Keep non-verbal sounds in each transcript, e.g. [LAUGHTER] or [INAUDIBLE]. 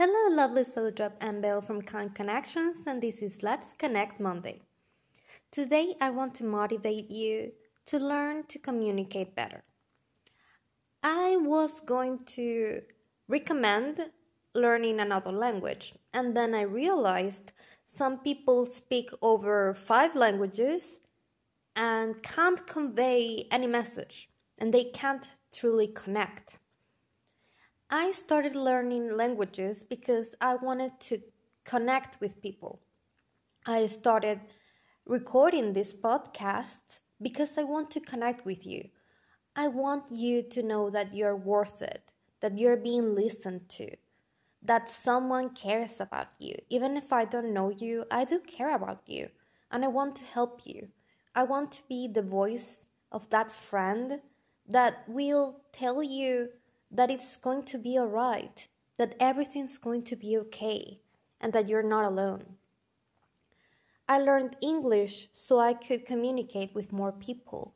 Hello, lovely soul drop and Belle from Kind Connections, and this is Let's Connect Monday. Today, I want to motivate you to learn to communicate better. I was going to recommend learning another language, and then I realized some people speak over five languages and can't convey any message, and they can't truly connect. I started learning languages because I wanted to connect with people. I started recording this podcast because I want to connect with you. I want you to know that you're worth it, that you're being listened to, that someone cares about you. Even if I don't know you, I do care about you and I want to help you. I want to be the voice of that friend that will tell you that it's going to be alright, that everything's going to be okay, and that you're not alone. I learned English so I could communicate with more people.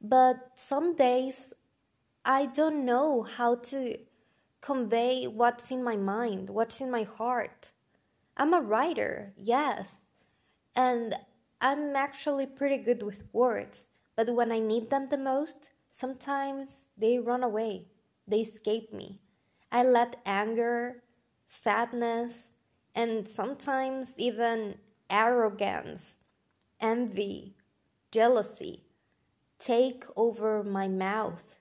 But some days I don't know how to convey what's in my mind, what's in my heart. I'm a writer, yes, and I'm actually pretty good with words, but when I need them the most, sometimes they run away they escape me. I let anger, sadness, and sometimes even arrogance, envy, jealousy take over my mouth.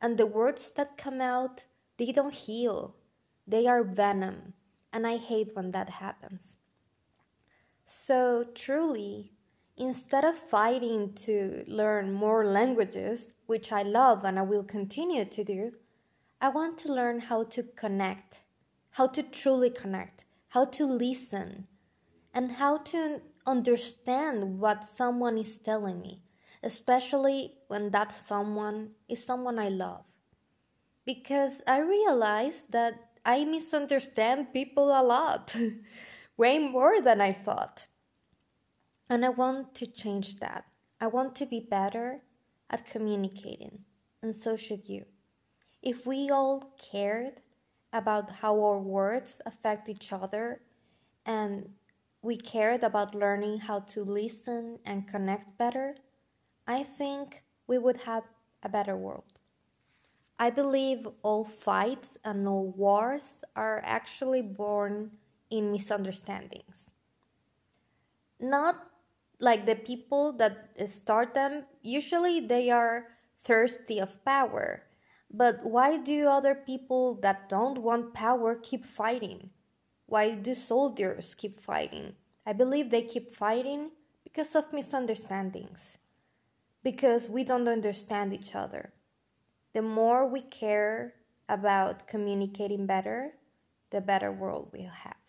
And the words that come out, they don't heal. They are venom. And I hate when that happens. So, truly, instead of fighting to learn more languages, which I love and I will continue to do, I want to learn how to connect, how to truly connect, how to listen, and how to understand what someone is telling me, especially when that someone is someone I love. Because I realized that I misunderstand people a lot, [LAUGHS] way more than I thought. And I want to change that. I want to be better at communicating, and so should you. If we all cared about how our words affect each other and we cared about learning how to listen and connect better, I think we would have a better world. I believe all fights and all wars are actually born in misunderstandings. Not like the people that start them, usually they are thirsty of power but why do other people that don't want power keep fighting? Why do soldiers keep fighting? I believe they keep fighting because of misunderstandings, because we don't understand each other. The more we care about communicating better, the better world we'll have.